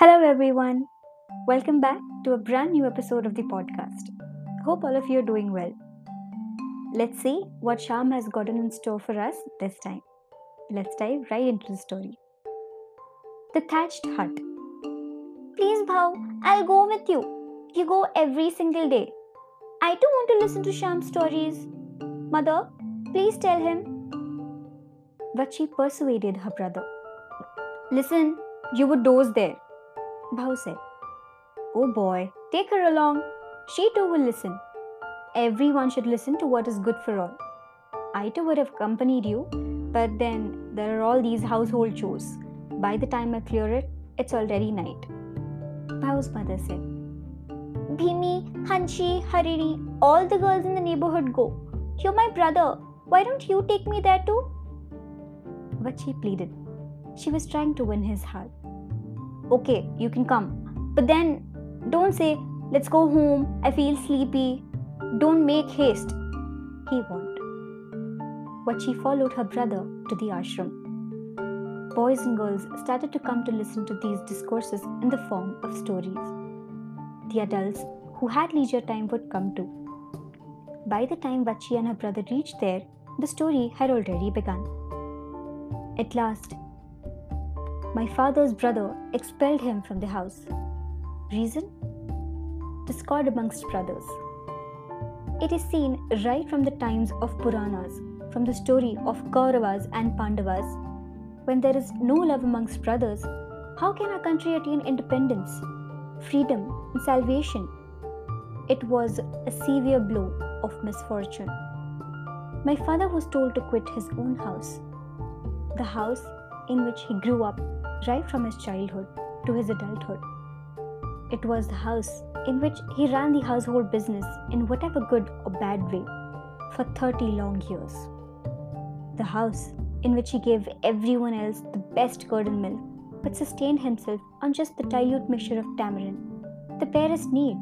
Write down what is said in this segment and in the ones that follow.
Hello, everyone. Welcome back to a brand new episode of the podcast. Hope all of you are doing well. Let's see what Sham has gotten in store for us this time. Let's dive right into the story. The Thatched Hut. Please, Bhav, I'll go with you. You go every single day. I too want to listen to Sham's stories. Mother, please tell him. But she persuaded her brother. Listen, you would doze there. Bhav said. Oh boy, take her along. She too will listen. Everyone should listen to what is good for all. I too would have accompanied you, but then there are all these household chores. By the time I clear it, it's already night. Bhav's mother said. Bhimi, Hanshi, Hariri, all the girls in the neighborhood go. You're my brother. Why don't you take me there too? But she pleaded. She was trying to win his heart. Okay, you can come. But then don't say, let's go home, I feel sleepy. Don't make haste. He warned. But she followed her brother to the ashram. Boys and girls started to come to listen to these discourses in the form of stories. The adults who had leisure time would come too. By the time Vachi and her brother reached there, the story had already begun. At last, my father's brother expelled him from the house. Reason? Discord amongst brothers. It is seen right from the times of Puranas, from the story of Kauravas and Pandavas. When there is no love amongst brothers, how can our country attain independence, freedom, and salvation? It was a severe blow of misfortune. My father was told to quit his own house, the house in which he grew up right from his childhood to his adulthood. It was the house in which he ran the household business in whatever good or bad way for 30 long years. The house in which he gave everyone else the best curd milk but sustained himself on just the dilute mixture of tamarind the parents need.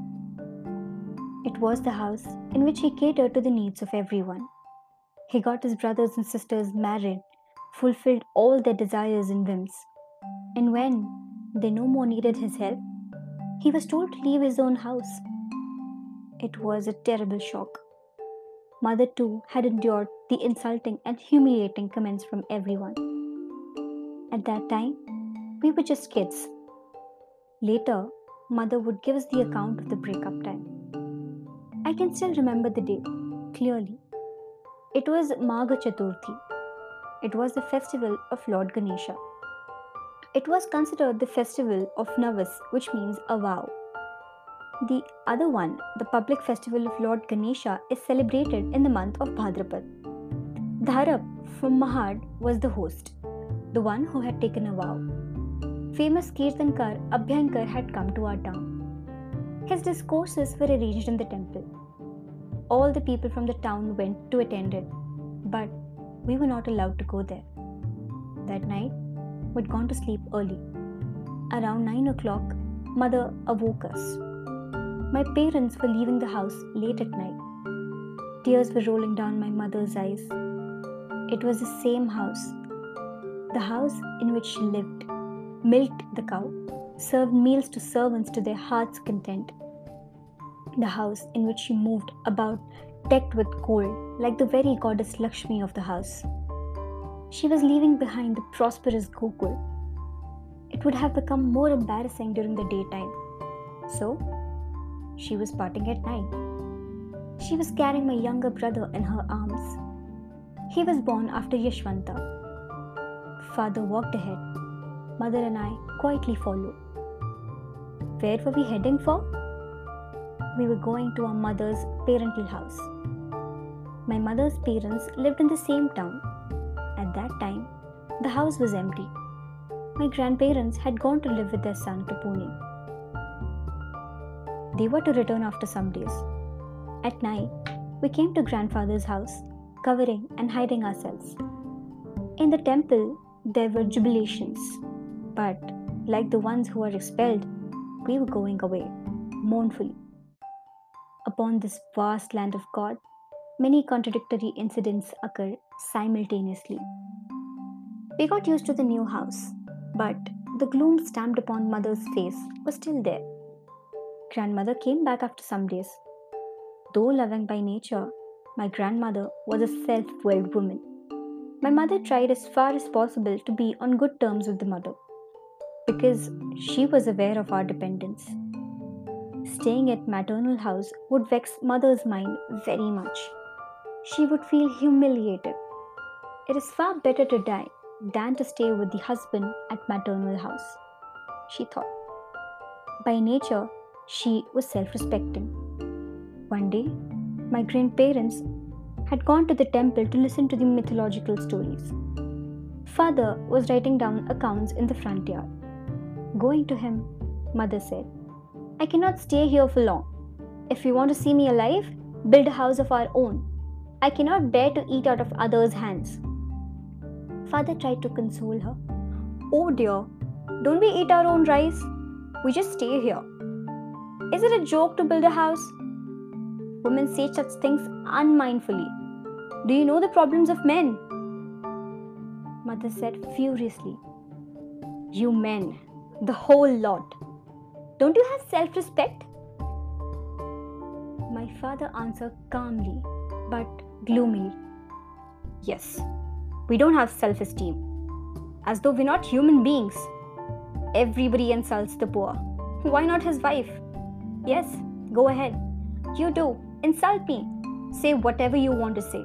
It was the house in which he catered to the needs of everyone. He got his brothers and sisters married, fulfilled all their desires and whims, and when they no more needed his help, he was told to leave his own house. It was a terrible shock. Mother, too, had endured the insulting and humiliating comments from everyone. At that time, we were just kids. Later, Mother would give us the account of the breakup time. I can still remember the day clearly. It was Magha Chaturthi. It was the festival of Lord Ganesha. It was considered the festival of Navas, which means a vow. The other one, the public festival of Lord Ganesha, is celebrated in the month of Bhadrapad. Dharap from Mahad was the host, the one who had taken a vow. Famous Kirtankar Abhyankar had come to our town. His discourses were arranged in the temple. All the people from the town went to attend it, but we were not allowed to go there. That night, we'd gone to sleep early. Around 9 o'clock, mother awoke us. My parents were leaving the house late at night. Tears were rolling down my mother's eyes. It was the same house, the house in which she lived, milked the cow, served meals to servants to their heart's content. The house in which she moved about, decked with gold, like the very goddess Lakshmi of the house. She was leaving behind the prosperous Gokul. It would have become more embarrassing during the daytime. So, she was parting at night. She was carrying my younger brother in her arms. He was born after Yashwanta. Father walked ahead. Mother and I quietly followed. Where were we heading for? We were going to our mother's parental house. My mother's parents lived in the same town. At that time, the house was empty. My grandparents had gone to live with their son to Pune. They were to return after some days. At night, we came to grandfather's house, covering and hiding ourselves. In the temple, there were jubilations, but like the ones who were expelled, we were going away, mournfully. Upon this vast land of God, many contradictory incidents occur simultaneously. We got used to the new house, but the gloom stamped upon mother's face was still there. Grandmother came back after some days. Though loving by nature, my grandmother was a self willed woman. My mother tried as far as possible to be on good terms with the mother because she was aware of our dependence. Staying at maternal house would vex mother's mind very much. She would feel humiliated. It is far better to die than to stay with the husband at maternal house, she thought. By nature, she was self respecting. One day, my grandparents had gone to the temple to listen to the mythological stories. Father was writing down accounts in the front yard. Going to him, mother said, I cannot stay here for long. If you want to see me alive, build a house of our own. I cannot bear to eat out of others' hands. Father tried to console her. Oh dear, don't we eat our own rice? We just stay here. Is it a joke to build a house? Women say such things unmindfully. Do you know the problems of men? Mother said furiously. You men, the whole lot. Don't you have self respect? My father answered calmly but gloomily. Yes, we don't have self esteem. As though we're not human beings. Everybody insults the poor. Why not his wife? Yes, go ahead. You do. Insult me. Say whatever you want to say.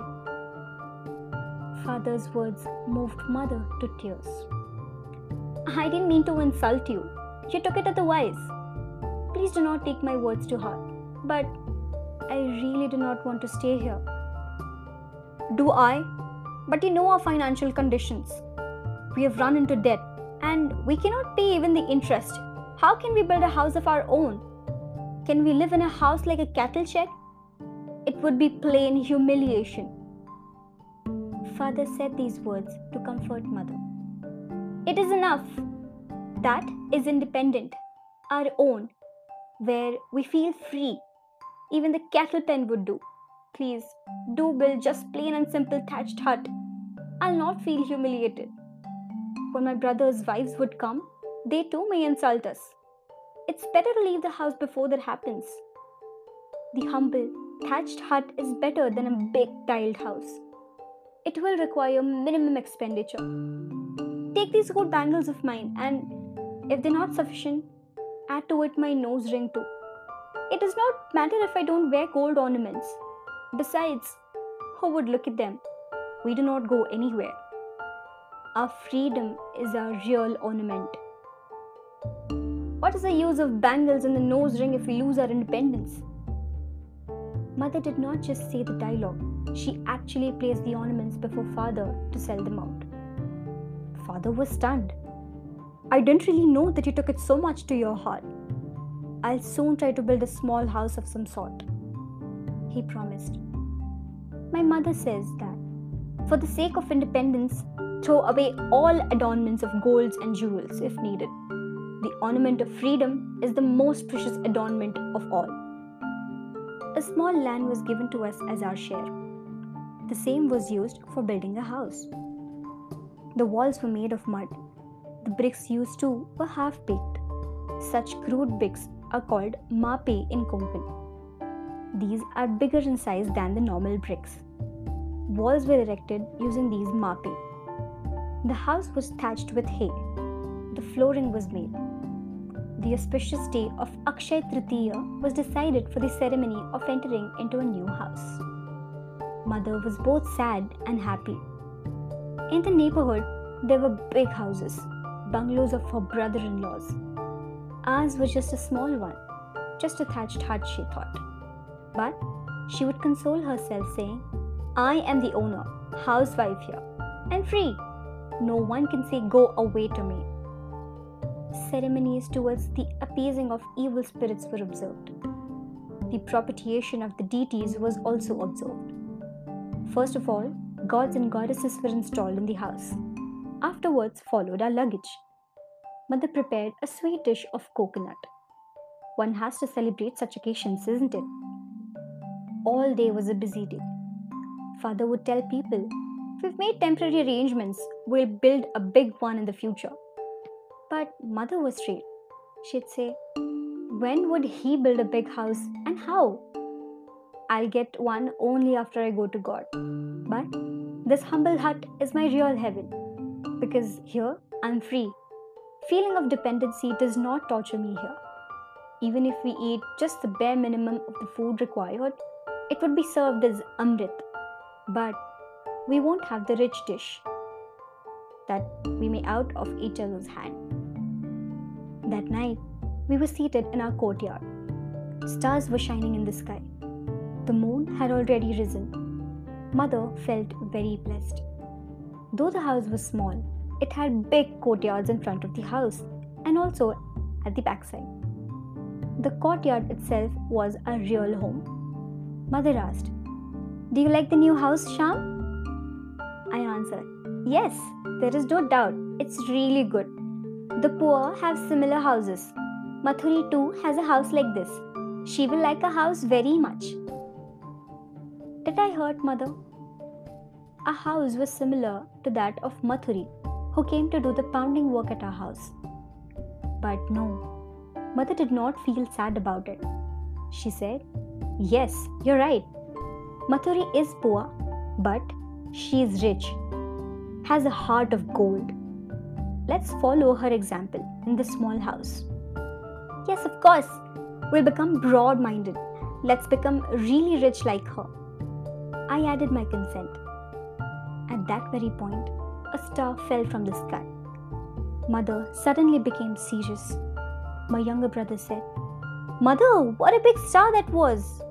Father's words moved mother to tears. I didn't mean to insult you. You took it otherwise. Please do not take my words to heart. But I really do not want to stay here. Do I? But you know our financial conditions. We have run into debt and we cannot pay even the interest. How can we build a house of our own? Can we live in a house like a cattle shed? It would be plain humiliation. Father said these words to comfort mother. It is enough. That is independent, our own, where we feel free. Even the cattle pen would do. Please, do build just plain and simple thatched hut. I'll not feel humiliated. When my brother's wives would come, they too may insult us. It's better to leave the house before that happens. The humble, thatched hut is better than a big tiled house. It will require minimum expenditure. Take these gold bangles of mine, and if they're not sufficient, add to it my nose ring too. It does not matter if I don't wear gold ornaments. Besides, who would look at them? We do not go anywhere. Our freedom is our real ornament. What is the use of bangles and the nose ring if we lose our independence? Mother did not just say the dialogue, she actually placed the ornaments before father to sell them out. Father was stunned. I didn't really know that you took it so much to your heart. I'll soon try to build a small house of some sort. He promised. My mother says that, for the sake of independence, throw away all adornments of golds and jewels if needed. The ornament of freedom is the most precious adornment of all. A small land was given to us as our share. The same was used for building a house. The walls were made of mud. The bricks used too were half baked. Such crude bricks are called mape in Konkan. These are bigger in size than the normal bricks. Walls were erected using these mape. The house was thatched with hay. The flooring was made. The auspicious day of Akshay Tritiya was decided for the ceremony of entering into a new house. Mother was both sad and happy. In the neighborhood, there were big houses, bungalows of her brother in laws. Ours was just a small one, just a thatched hut, she thought. But she would console herself, saying, I am the owner, housewife here, and free. No one can say, Go away to me. Ceremonies towards the appeasing of evil spirits were observed. The propitiation of the deities was also observed. First of all, gods and goddesses were installed in the house. Afterwards followed our luggage. Mother prepared a sweet dish of coconut. One has to celebrate such occasions, isn't it? All day was a busy day. Father would tell people, We've made temporary arrangements, we'll build a big one in the future. But mother was straight. She'd say, When would he build a big house and how? I'll get one only after I go to God. But this humble hut is my real heaven because here I'm free. Feeling of dependency does not torture me here. Even if we eat just the bare minimum of the food required, it would be served as amrit. But we won't have the rich dish that we may out of each other's hand. That night, we were seated in our courtyard. Stars were shining in the sky. The moon had already risen. Mother felt very blessed. Though the house was small, it had big courtyards in front of the house and also at the backside. The courtyard itself was a real home. Mother asked, Do you like the new house, Sham? I answered, Yes, there is no doubt. It's really good. The poor have similar houses. Mathuri too has a house like this. She will like a house very much. Did I hurt mother? Our house was similar to that of Mathuri, who came to do the pounding work at our house. But no, Mother did not feel sad about it. She said, Yes, you're right. Mathuri is poor, but she is rich, has a heart of gold. Let's follow her example in the small house. Yes, of course. We'll become broad minded. Let's become really rich like her. I added my consent. At that very point, a star fell from the sky. Mother suddenly became serious my younger brother said. Mother, what a big star that was!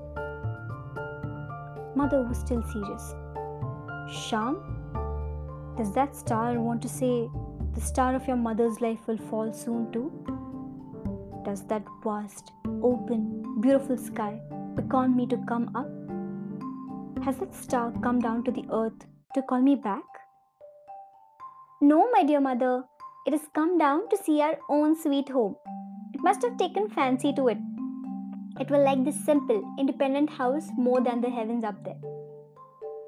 Mother was still serious. Sham, does that star want to say the star of your mother's life will fall soon too? Does that vast, open, beautiful sky beckon me to come up? Has that star come down to the earth to call me back? No, my dear mother, it has come down to see our own sweet home It must have taken fancy to it. It will like this simple, independent house more than the heavens up there.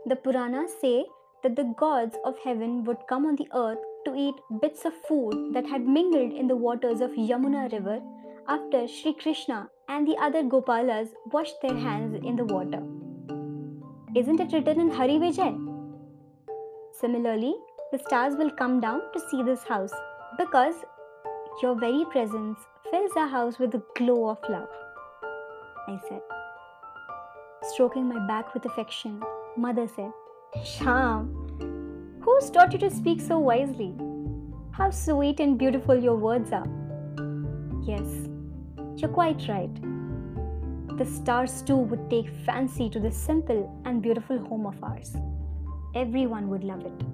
The Puranas say that the gods of heaven would come on the earth to eat bits of food that had mingled in the waters of Yamuna river after Sri Krishna and the other Gopalas washed their hands in the water. Isn't it written in Hari Vijay? Similarly, the stars will come down to see this house because your very presence fills our house with a glow of love. I said. Stroking my back with affection, mother said, Sham, who's taught you to speak so wisely? How sweet and beautiful your words are. Yes, you're quite right. The stars too would take fancy to this simple and beautiful home of ours. Everyone would love it.